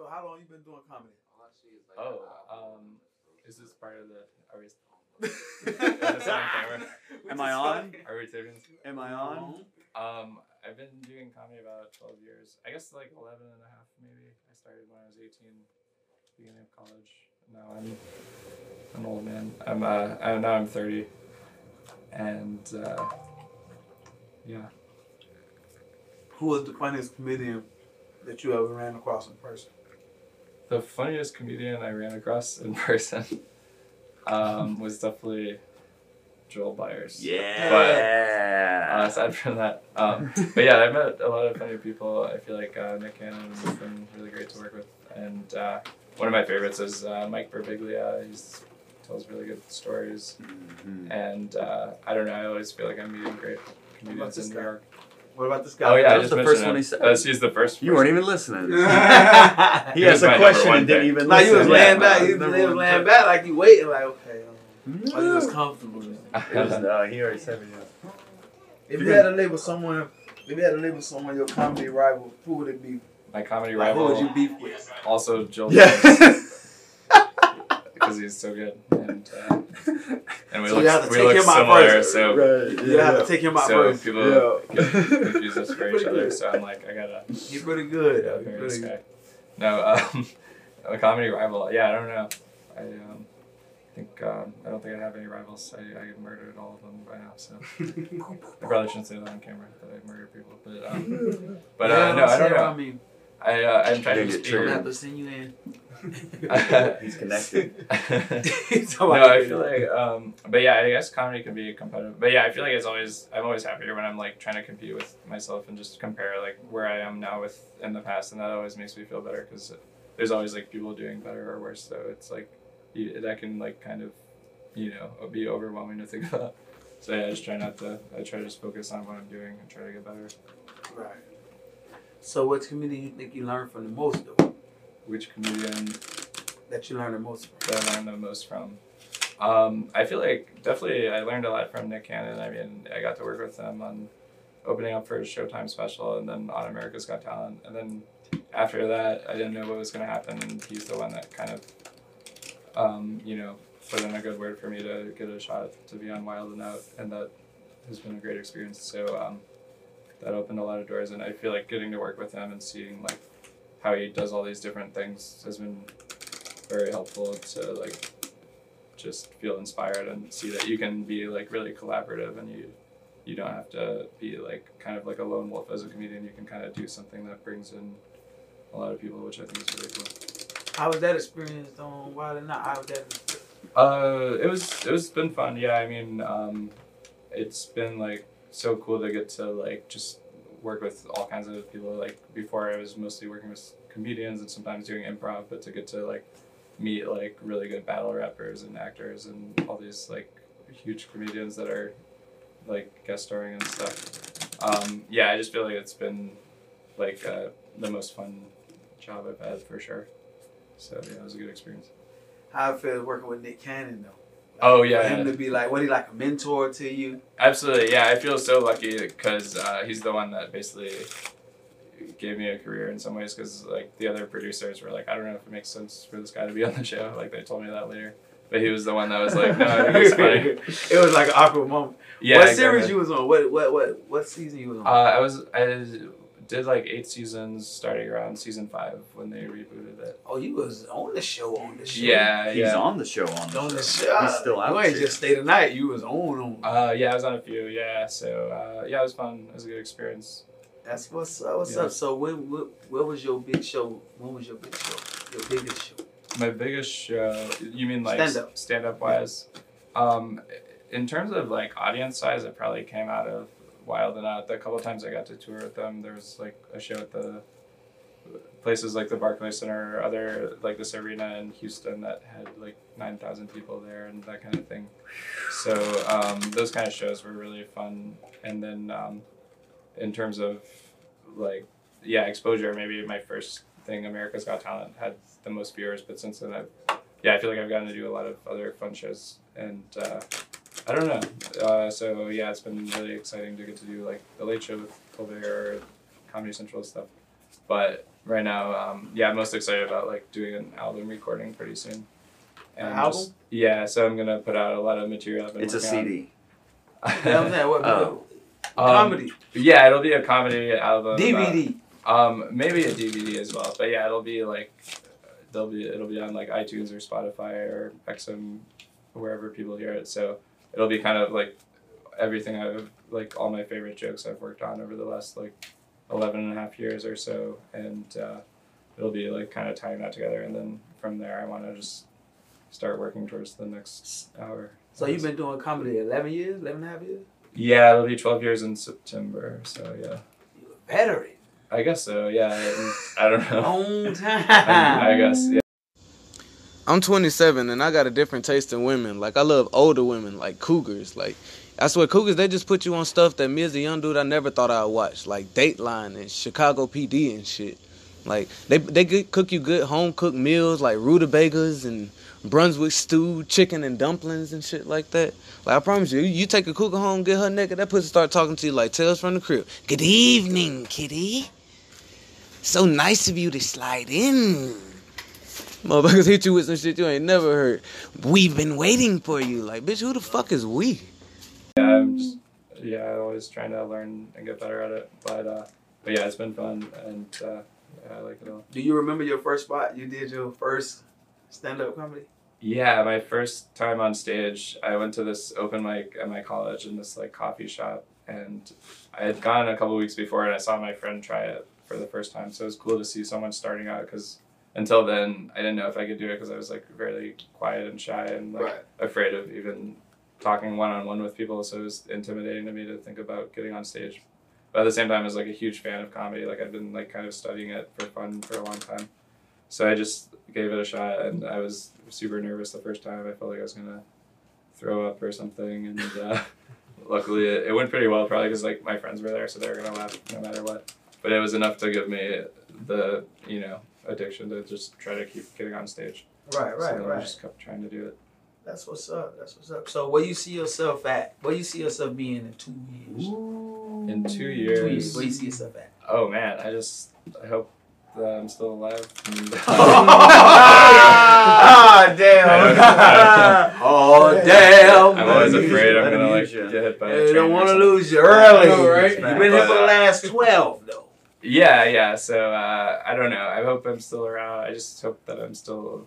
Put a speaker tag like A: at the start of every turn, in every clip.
A: So how long you been doing comedy?
B: Oh, um, is this part of the? Are we? Is this on camera?
C: Am I on?
B: Are we taping?
C: Am I on?
B: Um, I've been doing comedy about 12 years. I guess like 11 and a half maybe. I started when I was 18, beginning of college. Now I'm an old man. I'm uh, I'm, now I'm 30, and uh, yeah.
A: Who was the funniest comedian that you ever ran across in person?
B: The funniest comedian I ran across in person um, was definitely Joel Byars.
C: Yeah.
B: Uh, aside from that, um, but yeah, I've met a lot of funny people. I feel like uh, Nick Cannon has been really great to work with, and uh, one of my favorites is uh, Mike Birbiglia. He tells really good stories,
C: Mhm.
B: and uh, I don't know. I always feel like I'm meeting great comedians in New? York.
A: What about this guy?
B: Oh yeah,
C: That
B: I
C: was
B: just
C: the
B: mentioned
C: first one
B: him.
C: he said.
B: That's- he's the first.
C: You weren't even listening. he
B: He
C: has a question and didn't even
A: Nah,
C: listen.
A: you was
B: Yeah.
A: laying back. You
C: Number
A: was laying
C: pick.
A: back like you waiting, like okay. Um, you was comfortable. Then.
C: It was, no, he already said it. yeah.
A: If you had to label someone, if you had to label someone your comedy rival, who would it be?
B: My comedy
A: Like, who would you beef with?
B: also Joel
C: Yeah.
B: because he's so good, and uh, and we
A: So
B: look
A: you have to
B: we
A: take
B: look
A: him out
B: similar,
A: first.
B: so
C: right.
A: You have to take him out
B: so
A: first.
B: people
C: Yeah.
B: confuse us for each other. So I'm like, I gotta
A: He's pretty good.
B: yeah,
A: though. He's pretty
B: this
A: good.
B: guy. No, um, a comedy rival. Yeah, I don't know. I um, think um, I don't think I have any rivals. I, I murdered all of them by now, so I probably shouldn't say that on camera that I murdered people. But um, but
A: Yeah,
B: uh, no, I don't know.
A: I mean,
B: I uh, I'm trying
C: You're
B: to
C: gonna
B: just
C: get
B: be.
A: I'm gonna
C: triggered.
A: have to send you in.
C: He's connected.
B: no, I feel like, um, but yeah, I guess comedy can be competitive. But yeah, I feel like it's always, I'm always happier when I'm like trying to compete with myself and just compare like where I am now with in the past, and that always makes me feel better because there's always like people doing better or worse. So it's like you, that can like kind of, you know, be overwhelming to think about. So yeah, I just try not to. I try to just focus on what I'm doing and try to get better.
A: Right. So, what comedian do you think you learned from the most, though?
B: Which comedian
A: That you learned the most from?
B: that I learned the most from? Um, I feel like definitely I learned a lot from Nick Cannon. I mean, I got to work with him on opening up for his Showtime special and then on America's Got Talent. And then after that, I didn't know what was going to happen. And he's the one that kind of, um, you know, put in a good word for me to get a shot to be on Wild 'N Out. And that has been a great experience. So um, that opened a lot of doors. And I feel like getting to work with him and seeing like how he does all these different things has been very helpful to like just feel inspired and see that you can be like really collaborative and you you don't have to be like kind of like a lone wolf as a comedian you can kind of do something that brings in a lot of people which i think is really cool
A: How was that experience on Wild 'N Out? How was that?
B: uh it was it was been fun yeah i mean um it's been like so cool to get to like just work with all kinds of people. Like before i was mostly working with comedians and sometimes doing improv but to get to like meet like really good battle rappers and actors and all these like huge comedians that are like guest starring and stuff. Um yeah i just feel like it's been like uh, the most fun job i've had for sure. So yeah it was a good experience.
A: How it feels working with Nick Cannon, though?
B: Oh, yeah,
A: him to be like, what he like a mentor to you?
B: Absolutely, yeah. I feel so lucky because uh, he's the one that basically gave me a career in some ways. Because like the other producers were like, I don't know if it makes sense for this guy to be on the show. Like they told me that later, but he was the one that was like, No, I think it's funny.
A: it was like an awkward moment.
B: Yeah.
A: what
B: exactly.
A: series you was on? What what what what season you was on?
B: Uh, I was I did like eight seasons, starting around season five when they rebooted it.
A: oh, he was on the show on the show.
B: Yeah,
C: He's
B: yeah.
C: on the show on the,
A: On the
C: show.
A: show.
C: He's still out
A: You ain't just stay the night. You was on on.
B: Uh, yeah, I was on a few. Yeah, so uh, yeah, it was fun. It was a good experience.
A: That's what's up. What's
B: Yeah.
A: up? So when what, what was your big show? When was your big show? Your biggest show?
B: My biggest show, you mean like
A: Stand-up.
B: stand up wise? Um, in terms of like audience size, it probably came out of Wild 'N Out. The couple times I got to tour with them, there was like a show at the places like the Barclays Center or other like this arena in Houston that had like nine thousand people there and that kind of thing. So um, those kind of shows were really fun. And then um, in terms of like yeah exposure, maybe my first thing America's Got Talent had the most viewers, but since then I've yeah I feel like I've gotten to do a lot of other fun shows and. Uh, I don't know. Uh, so yeah, it's been really exciting to get to do like the Late Show with Colbert or Comedy Central stuff. But right now, um, yeah, I'm most excited about like doing an album recording pretty soon.
A: An
B: just- yeah, so I'm gonna put out a lot of material. I've been
C: It's a. CD.
A: Yeah, I'm what,
C: Oh.
B: Um,
A: comedy,
B: Yeah, it'll be a comedy album. about-
A: DVD.
B: Um, maybe a DVD as well, but yeah, it'll be like, they'll be it'll be on like iTunes or Spotify or XM, wherever people hear it. So it'll be kind of like everything I've like all my favorite jokes I've worked on over the last like 11 and a half years or so, and uh, it'll be like kind of tying that together, and then from there I want to just start working towards the next hour.
A: So you've been doing comedy 11 years, 11 and a half years?
B: Yeah, it'll be 12 years in September. So yeah,
A: You're a veteran.
B: I guess so. Yeah, I, I don't know.
A: Long time.
B: I, I guess. Yeah.
D: I'm 27 and I got a different taste in women. Like I love older women, like cougars. Like I swear, cougars they just put you on stuff that me as a young dude I never thought I'd watch, like Dateline and Chicago PD and shit. Like they they cook you good home cooked meals like rutabagas and Brunswick stew, chicken and dumplings and shit like that. Like I promise you, you take a cougar home, get her naked, that pussy start talking to you like tales from the crib. Good evening, kitty. So nice of you to slide in. Motherfuckers hit you with some shit you ain't never heard. We've been waiting for you. Like, bitch, who the fuck is we?
B: Yeah, I'm just yeah, always trying to learn and get better at it. But uh, but yeah, it's been fun and uh, yeah, I like it all.
A: Do you remember your first spot? You did your first stand-up comedy?
B: Yeah, my first time on stage, I went to this open mic at my college in this like coffee shop, and I had gone a couple weeks before, and I saw my friend try it for the first time. So it was cool to see someone starting out because until then, I didn't know if I could do it because I was like very quiet and shy and like
A: Right.
B: afraid of even talking one on one with people. So it was intimidating to me to think about getting on stage. But at the same time, I was like a huge fan of comedy. Like I've been like kind of studying it for fun for a long time. So I just gave it a shot, and I was super nervous the first time. I felt like I was gonna throw up or something, and uh, luckily it, it went pretty well. Probably because like my friends were there, so they were gonna laugh no matter what. But it was enough to give me the you know addiction to just try to keep getting on stage.
A: Right,
B: so
A: right,
B: I
A: right.
B: just kept trying to do it.
A: That's what's up. That's what's up. So where you see yourself at? Where you see yourself being in two years?
B: In two
A: Two
B: years,
A: years. Where you see yourself at?
B: oh man, I just I hope that I'm still alive. And,
C: ah, damn.
A: oh damn!
B: I'm always afraid I'm gonna like
C: use you.
B: get hit by a
A: You
B: train
A: don't want to lose you early.
C: Know, right?
A: You've been here for the last twelve, though.
B: Yeah, yeah. So uh, I don't know. I hope I'm still around. I just hope that I'm still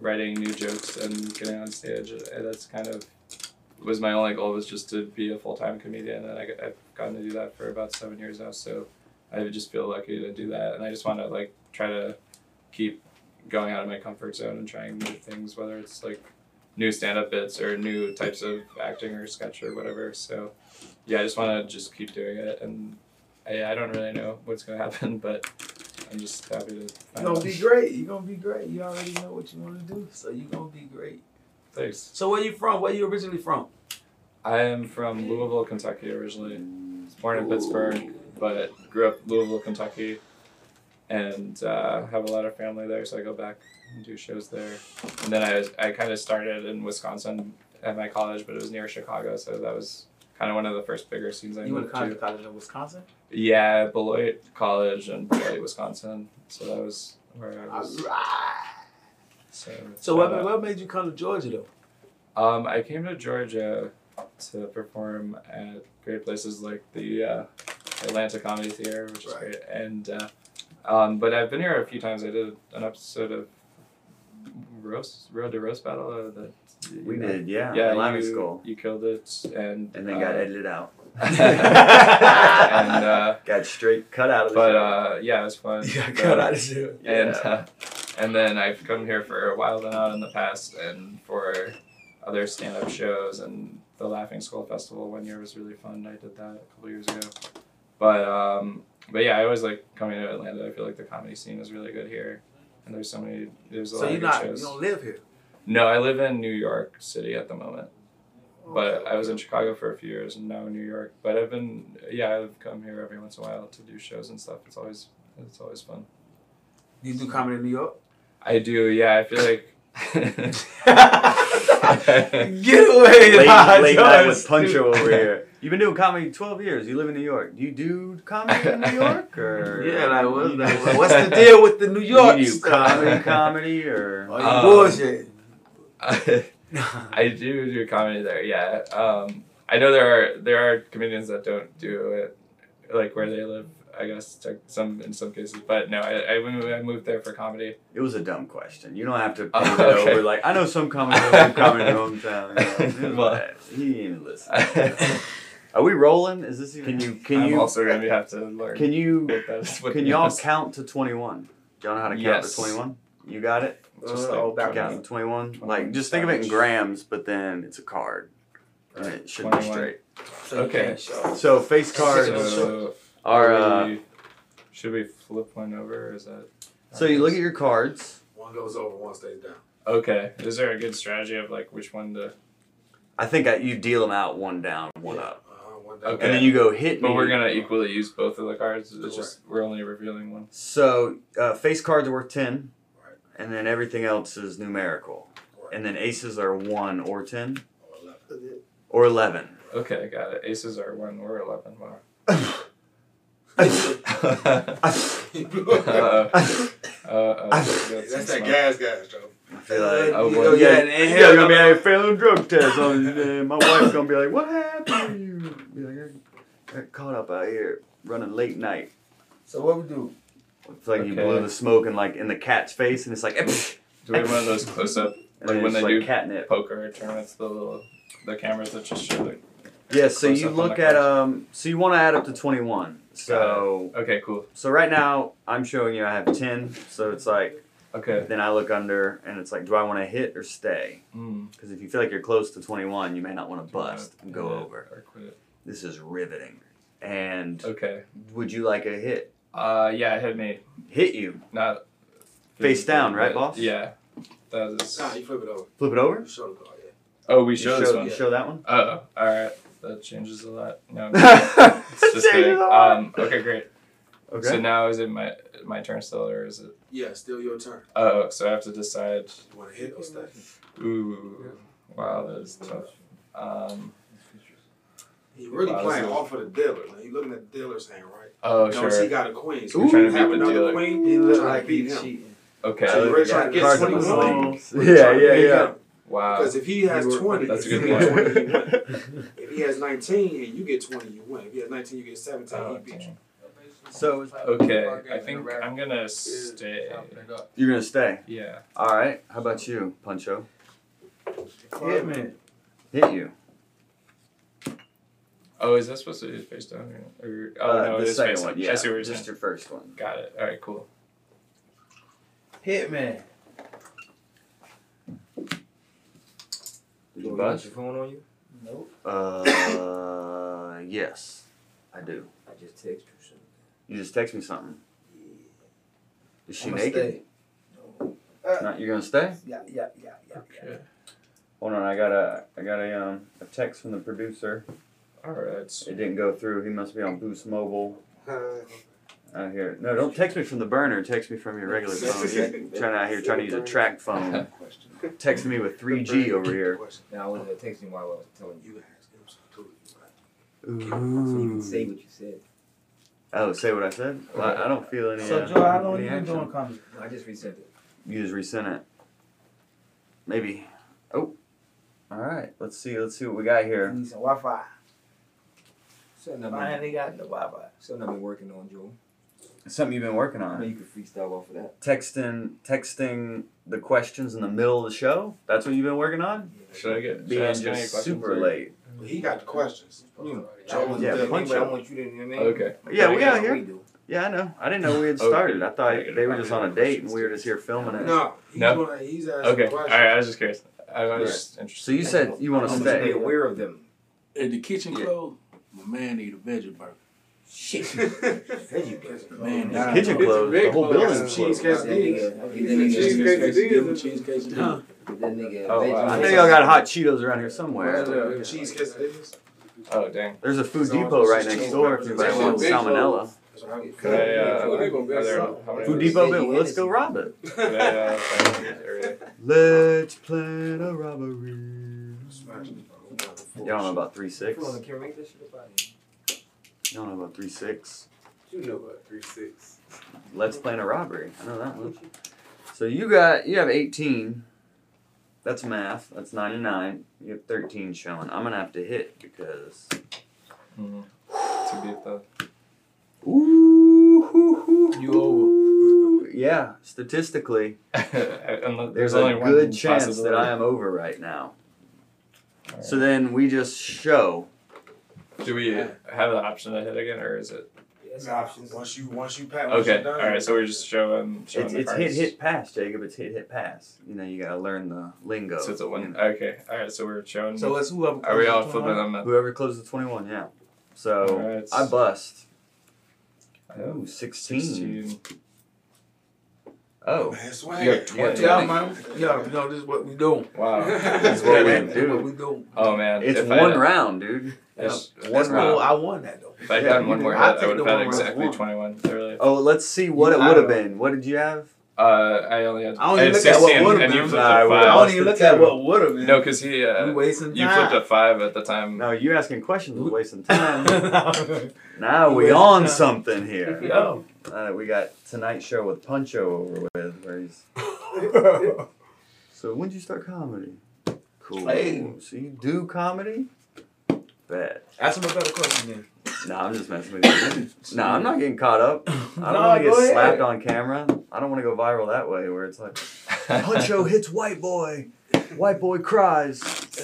B: writing new jokes and getting on stage. Uh, That's kind of was my only goal was just to be a full time comedian, and I, I've gotten to do that for about seven years now. So I just feel lucky to do that, and I just want to like try to keep going out of my comfort zone and trying new things, whether it's like new stand up bits or new types of acting or sketch or whatever. So yeah, I just want to just keep doing it and I, I don't really know what's gonna happen, but I'm just happy to.
A: You're gonna
B: out.
A: be great. You're gonna be great. You already know what you want to do, so you're gonna be great.
B: Thanks.
A: So where are you from? Where are you originally from?
B: I am from Louisville, Kentucky originally. I was born in Pittsburgh, but grew up Louisville, Kentucky, and uh, have a lot of family there, so I go back and do shows there. And then I I kind of started in Wisconsin at my college, but it was near Chicago, so that was kind of one of the first bigger scenes I
A: You went to college,
B: to.
A: college in Wisconsin.
B: Yeah, Beloit College in Beloit, Wisconsin. So that was where I was. So,
A: So what,
B: out.
A: what made you come to Georgia though?
B: Um, I came to Georgia to perform at great places like the uh, Atlanta Comedy Theater, which is
A: Right.
B: great. And uh, um, but I've been here a few times. I did an episode of Roast Road to Roast Battle. Uh, that
C: We did, yeah.
B: Yeah,
C: Live
B: you,
C: School.
B: you killed it, and
C: And then
B: uh,
C: got edited out.
B: and uh,
C: Got straight cut out of the
B: but
C: show.
B: uh, yeah, it was fun.
A: You got
B: But-
A: cut out of shit.
B: and
C: Yeah.
B: uh, and then I've come here for a while then out in the past and for other stand up shows and the Laughing Skull Festival one year was really fun. I did that a couple years ago. But um but yeah, I always like coming to Atlanta. I feel like the comedy scene is really good here. And there's so many there's a
A: So
B: lot
A: you're
B: of good
A: not you don't live here.
B: No, I live in New York City at the moment. But I was in Chicago for a few years and now in New York. But I've been yeah, I've come here every once in a while to do shows and stuff. It's always it's always fun.
A: You do comedy in New York?
B: I do, yeah. I feel like.
A: Get away,
C: late,
A: nah,
C: late night with Puncho over here. You've been doing comedy 12 years. You live in New York. Do you do comedy in New York? Or
A: Yeah, like what, like, what's the deal with the New York
C: You do
A: stuff?
C: comedy, comedy, or
A: Oh,
B: Um,
A: bullshit.
B: I do do comedy there. Yeah. Um, I know there are there are comedians that don't do it like where they live. I guess to some in some cases, but no, I, I moved I moved there for comedy.
C: it was a dumb question. You don't have to
B: Oh,
C: pave it
B: okay.
C: over like I know some comedy do comedy in their hometown. You know.
B: Well-
C: he didn't listen. Are we rolling? Is this? even? Can you? Can
B: I'm
C: you?
B: also gonna have to learn.
C: Can you?
B: what that is, what
C: Can y'all count to 21? Y'all know how to count
B: Yes.
C: to 21? You got it.
B: Just
A: Uh,
B: like
A: oh, back
C: Count to 21. Like just think of it in grams, but then it's a card, and it should be straight.
A: So
B: Okay.
C: So face cards
B: So,
C: are.
B: are
C: Uh,
B: we- should we flip one over? Or is that?
C: so you look at your cards.
E: One goes over, one stays down.
B: Okay. Is there a good strategy of like which one to?
C: I think I, you deal them out one down, one up,
E: Uh, one down.
B: Okay.
C: and then you go hit me.
B: But we're gonna equally use both of the cards. It's just we're only revealing one.
C: So uh, face cards are worth ten,
E: Right.
C: And then everything else is numerical,
E: Right.
C: and then aces are one or ten
E: Or eleven.
B: Okay, I got it. Aces are one or eleven. Wow. Uh, uh,
E: That's that gas gas, Joe.
C: I feel like.
B: Oh,
A: You
B: boy.
A: know,
C: yeah,
A: yeah,
C: yeah, you're gonna be like failing drug test on uh, my wife's gonna be like, what happened to you? Be like, I got caught up out here running late night.
A: So what we do?
C: It's like you
B: Okay.
C: blow the smoke and like in the cat's face, and it's like,
B: Do we have one of those close up like when
C: it's
B: they
C: like
B: do
C: catnip.
B: poker tournaments? The little the cameras that just show the.
C: Yeah, so
B: close
C: you
B: up on
C: look
B: the
C: at um, so you want to add up to twenty one. So
B: Okay, cool.
C: so right now I'm showing you I have ten. So it's like
B: Okay.
C: then I look under and it's like, do I want to hit or stay?
B: Mm.
C: Because if you feel like you're close to twenty one, you may not want to
B: Do you wanna
C: bust and go
B: hit it
C: over.
B: Or quit it?
C: This is riveting. And
B: Okay.
C: would you like a hit?
B: Uh, yeah, hit me.
C: Hit you.
B: Not
C: Face down, right, boss?
B: Yeah. That is.
E: Nah, you flip it over.
C: Flip it over.
E: Show the card, yeah.
B: Oh, we
C: You
B: show this one.
C: you show that one.
B: Oh, all right. That changes a lot. No,
C: Changes
B: it's just kidding.
C: a lot.
B: Um, okay, great.
C: Okay.
B: So now is it my my turn still, or is it?
E: Yeah, still your turn.
B: Oh, so I have to decide.
E: You want to hit or stay?
B: Ooh, wow, that is tough. Um,
E: He really
B: Wow,
E: playing
B: this is-
E: off of the dealer. Now you looking at the dealer's hand, right?
B: Oh,
E: Notice
B: sure.
E: he got a queen. So
B: Ooh.
E: you're trying to
B: Trying to
E: have another
B: dealer.
E: queen.
A: He
E: You're trying
A: like
E: to beat
A: he's
E: him.
A: cheating.
B: Okay.
E: So you're
C: Yeah,
E: trying to get
C: cards on
E: 21.
C: Yeah, yeah, yeah.
B: Wow.
E: Because if he has
A: were-
E: 20,
B: That's a
E: if
B: good
E: he has
B: point.
E: 20, you win. If he has 19 and you get 20, you win. If he has 19, you get 17,
B: Oh,
E: he beat you.
C: So
B: Okay, I think I'm gonna stay.
C: you're gonna stay.
B: Yeah.
C: All right. How about you, Puncho?
A: Hit me.
C: Hit you.
B: Oh, is that supposed to be face down? Or, or oh
C: Uh,
B: no,
C: the
B: it is
C: second
B: face
C: one.
B: up.
C: Yeah.
B: I see what you're
C: Just
B: saying.
C: your first one.
B: Got it. All right, cool.
A: Hit me.
C: Did you bust?
F: your phone on you?
A: Nope.
C: Uh, yes, I do.
F: I just text you something.
C: You just text me something. Is she
A: I'ma
C: naked?
A: stay.
C: Not, you're gonna stay?
A: Yeah, yeah, yeah, yeah. yeah.
B: Okay.
C: Hold on. I got a I got a um a text from the producer.
B: All right.
C: It didn't go through. He must be on Boost Mobile. Out here. No, don't text me from the burner. Text me from your regular phone. You're trying out here trying to use a TracFone.
F: Question.
C: Texting me with 3G over here.
F: Now I was uh, texting while I was telling you,
E: You ask him some too.
F: so you can say what you said.
C: Oh, say what I said? Well, I I don't feel any.
A: So
C: uh,
A: Joe, how long
C: any
A: you been
C: action.
A: doing comedy?
F: I just resent it.
C: You just resent it. Maybe. Oh. All right. Let's see. Let's see what we got here.
A: Need some Wi-Fi.
F: Something I've been,
A: Finally got the Wi-Fi.
F: something I've been working on, Joel.
C: Something you've been working
F: I know
C: on.
F: you can freestyle off of that.
C: Texting, texting the questions in the middle of the show. That's what you've been working on.
B: Should I get? Should I
C: Being
B: ask any
C: just
B: questions?
C: super
B: or-
C: lake.
E: But he got the questions.
F: You,
E: Joe was
C: Yeah,
E: the
C: punch
F: anyway, I
C: up.
F: want you to, you know what I mean?
B: Okay.
C: Yeah, we out here.
F: do.
C: Yeah, I know. I didn't know we had
B: Okay.
C: started. I thought they were just on a date and we were just here filming it.
E: No, he's,
B: No?
E: Gonna, he's asking
B: Okay. All
E: questions.
B: right. I was just curious. I was just interested.
C: So you said you want to
F: I'm just be
C: stay.
F: aware of them.
G: If the kitchen
C: Yeah.
G: closed, my man need a veggie burger.
F: Shit. Veggie burger.
G: Man,
A: Nah.
G: nah.
C: Kitchen closed. The whole
E: Got
C: building's
E: some cheese
C: closed.
F: Get that
E: quesadillas. Cheese
F: get that nigga,
E: quesadillas.
G: Cheese quesadilla.
F: get that nigga
B: Oh, wow.
C: I
F: burger.
C: know y'all got hot Cheetos around here somewhere.
E: Cheese quesadillas.
B: Oh dang.
C: There's a Food Depot right next door if anybody wants salmonella.
E: That's what I would
B: Could I? Uh, are there, how many
C: Food Depot,
F: Veggie
C: bill. let's go rob it.
B: those- Could I, find these area?
C: Let's plan a robbery. You don't know about three six.
F: Come on, can we make this shit about?
C: You don't know about three six.
H: You know about three six.
C: Let's plan a robbery. I know that one. So you got you have eighteen. That's math. That's ninety nine. You have thirteen showing. I'm gonna have to hit because.
B: Mm. To beat the.
C: Ooh,
A: You
C: over. Yeah, statistically,
B: Unless-
C: there's
B: only
C: a
B: one
C: good chance that
B: possibility.
C: I am over right now.
B: Alright.
C: So then we just show.
B: Do we have the option to hit again, or is it?
F: Yes,
A: Nah,
F: options.
A: once you once you pass, once
B: Okay,
A: you done,
B: all right. So we're just showing showing
C: It's,
B: the
C: it's
B: cards.
C: hit hit pass, Jacob. It's hit hit pass. You know you gotta learn the lingo.
B: So it's a
C: you
B: one.
C: know.
B: Okay, all right. So we're showing.
A: So it's whoever.
B: are we all
A: closes
B: flipping
A: 21.
B: them? At,
C: Whoever closes the twenty one, yeah. So
B: Alright.
C: I bust.
B: I
C: Ooh, 16.
B: 16.
C: Oh,
A: Man,
B: You
A: swag.
B: have 20.
A: Yeah, man. Yeah, you know this is what we do.
B: Wow.
C: That's what we
A: This is
C: do.
A: what we do.
B: Oh man.
C: it's
B: if
C: one
B: I,
C: round, dude.
B: It's
A: That's
B: one
A: cool.
B: round.
A: I won that though.
B: If I'd
C: Yeah,
B: gotten one more hit,
A: I'll
B: I would have had exactly 21. Literally.
C: Oh, let's see what
A: You
C: it would have been. What did you have?
B: Uh, I only had.
A: I don't
B: I
A: even
B: had
A: look at what would've been.
C: Nah, I
B: a
C: would've
A: I don't even look at what would have been.
B: No, because he
A: we
B: uh,
A: wasting
B: you
A: time.
B: flipped a five at the time.
C: No, you're asking questions was wasting time.
A: time.
C: now we on
A: time.
C: something here.
A: Yo.
C: Uh, we got Tonight Show with Puncho over with, where he's. So when did you start comedy? Cool.
A: Hey.
C: So you do comedy? Bad.
A: Ask him a better question then.
C: No, I'm just messing with you. no, I'm not getting caught up. I don't
A: No,
C: want to
A: go
C: get
A: ahead.
C: slapped on camera. I don't want to go viral that way, where it's like Puncho hits white boy, white boy cries,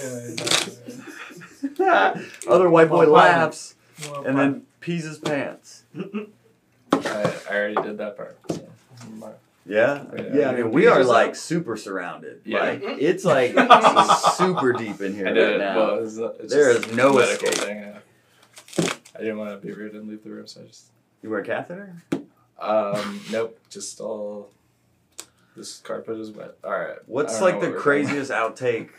C: other white boy
A: More
C: laughs, and then pees his pants.
B: I, I already did that part. So.
C: Yeah,
B: Yeah,
C: yeah. I mean, we are
A: yourself?
C: like super surrounded.
B: Yeah.
C: Like it's like super deep in here
B: I
C: right
B: did it.
C: now.
B: Well, it's, it's
C: There
B: just
C: is no
B: a medical
C: escape.
B: thing. yeah. I didn't want to be rude and leave the room, so I just.
C: You wear a catheter?
B: Um, nope, just all. This carpet is wet. All right.
C: What's like
B: know
C: the
B: what doing.
C: craziest outtake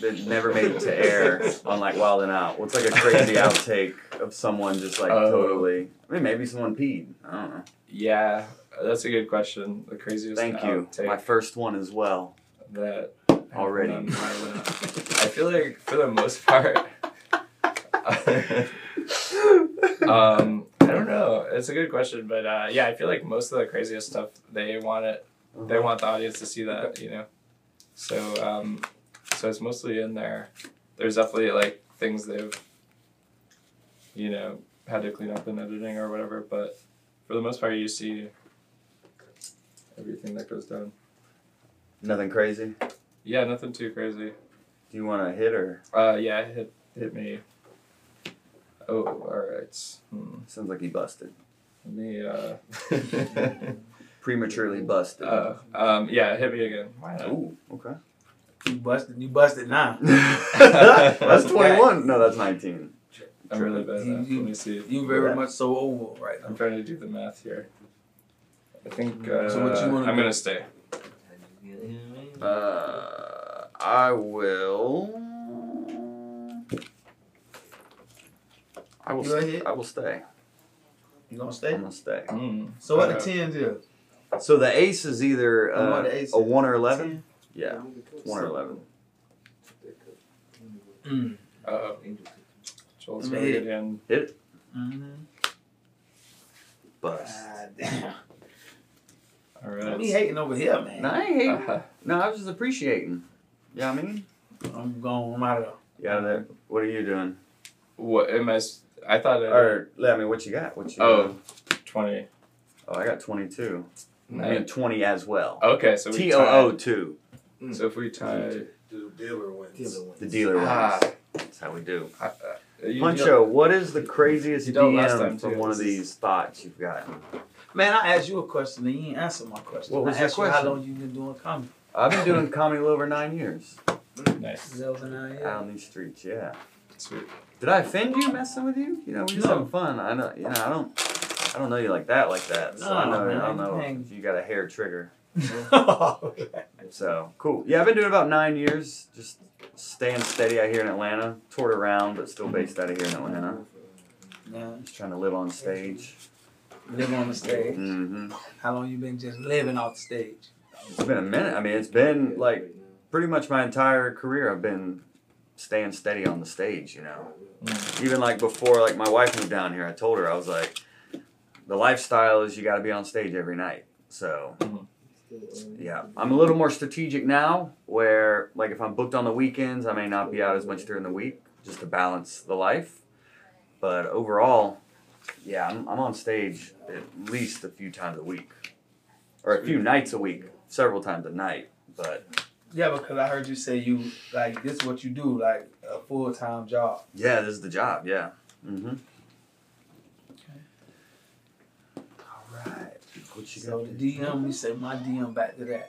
C: that never made it to air on like Wild 'N Out? What's like a crazy outtake of someone just like
B: Oh.
C: totally? I mean, maybe someone peed. I don't know.
B: Yeah, that's a good question. The craziest.
C: Thank you. My first one as well.
B: that
C: Already.
B: happened on Wild 'N Out. I feel like for the most part. um, I don't know. It's a good question, but uh, yeah, I feel like most of the craziest stuff they want it. They want the audience to see that, you know. So, um, so it's mostly in there. There's definitely like things they've, you know, had to clean up in editing or whatever. But for the most part, you see everything that goes down.
C: Nothing crazy.
B: Yeah, nothing too crazy.
C: Do you want to hit or?
B: Uh, yeah, hit hit me. Oh, all right. Hmm.
C: Sounds like he busted.
B: Let me. Uh,
C: Prematurely busted.
B: uh, um, yeah, hit me again. Why not?
C: Ooh, okay.
A: You busted. You busted now.
C: that's 21. No, that's 19.
B: I'm really bad
A: You- you-
B: Let me see.
A: You very much so over right
B: I'm trying to do the math here. I think. Uh,
A: So what you wanna
B: I'm
A: do?
B: gonna stay.
C: Uh, I will. I will.
A: You
C: st- I will stay.
A: You gonna stay?
C: I'm
A: stay?
C: gonna stay.
B: Mm.
A: So what
B: Uh,
A: the tens is?
C: So the ace is either uh,
A: ace
C: a one or eleven.
A: Ten?
C: Yeah, one or eleven.
A: Mm.
B: Uh, Joel's
A: Let me
B: really
A: hit.
B: good hand.
A: Mm-hmm.
C: Bust.
A: God damn.
B: All
A: Let
B: right.
A: me hating over here, man.
C: No, I ain't hating.
B: Uh,
C: No, I was just appreciating. Yeah, I mean,
A: I'm going. I'm out of there.
C: you out of there. What are you doing?
B: what am I? I thought it.
C: Or I mean, what you got? What you?
B: Oh, 20.
C: oh, I got twenty-two. I
B: Nine.
C: mean, twenty as well.
B: Okay, so we
C: T O O two.
B: Tie. So if we tie.
H: The dealer wins.
C: The dealer
B: Ah.
C: wins. That's how we do.
B: Uh, you-
C: Puncho, what is the craziest
B: You dealt last
C: DM
B: time,
C: from
B: too.
C: one of these thoughts you've gotten?
A: Man, I asked you a question and you ain't answered my question.
C: What was
A: I
C: your
A: asked you
C: question?
A: how long you been doing comedy?
C: I've been doing comedy a little over nine years
B: Nice.
A: Zelda nine years.
C: out on these streets. Yeah.
B: Sweet.
C: Did I offend you messing with you? You know, we just
A: No.
C: having fun. I know. You know, I don't. I don't know you like that, like that. So I
A: No,
C: know.
A: man,
C: I don't know if you got a hair trigger. So cool. Yeah, I've been doing about nine years, just staying steady out here in Atlanta. Toured around, but still based out of here in Atlanta.
A: yeah.
C: Just trying to live on stage.
A: Live on the stage.
C: hmm
A: How long you been just living off the stage?
C: It's been a minute. I mean, it's been like pretty much my entire career. I've been staying steady on the stage. You know, even like before, like my wife moved down here, I told her I was like, the lifestyle is you got to be on stage every night. So. Yeah, I'm a little more strategic now. Where like if I'm booked on the weekends, I may not be out as much during the week, just to balance the life. But overall, yeah, I'm, I'm on stage at least a few times a week, or a few nights a week, several times a night. But
A: Yeah, because I heard you say you like this is what you do, like a full time job.
C: yeah, this is the job. Yeah. Mm-hmm.
A: All right.
C: What you
A: So
C: got?
A: the DM, we say my DM back to that.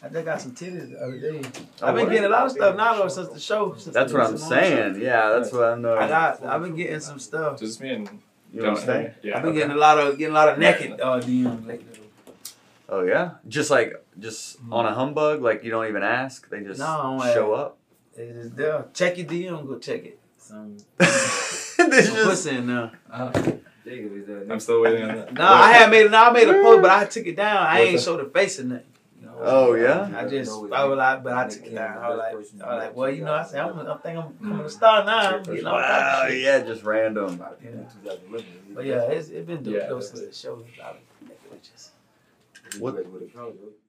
A: I just got some titties the other day.
C: Oh,
A: I've been getting a lot of stuff now though since the show. Since
C: That's
A: the-
C: what I'm
A: since the show.
C: saying. Yeah, that's what I'm. Uh,
A: I got. I've been getting some stuff.
B: Just me and
C: you know what I'm saying?
B: Yeah.
A: I've been
B: okay.
A: getting a lot of getting a lot of naked uh, DMs lately.
C: Oh yeah, just like just on a humbug, like you don't even ask, they just
A: No, I'm
C: show up.
A: It is there. Check your DM. Go check it. Some,
C: This
A: some
C: just
A: pussy in there.
F: Uh,
B: I'm still waiting on that.
A: No, I had made. No, I made a post, but I took it down. I
B: What's
A: ain't
B: that?
A: show the face or nothing.
C: Oh, yeah?
A: I just I was like, but I took it down. I was like, I was like, well, you know, I said, I'm, I think I'm coming to star now. I'm getting all
C: wow,
A: type of shit.
C: yeah, just random.
A: Yeah. But yeah, it's it been dope
B: Yeah,
A: though
B: that's
A: since the show. A lot of.
C: What-
F: What it called,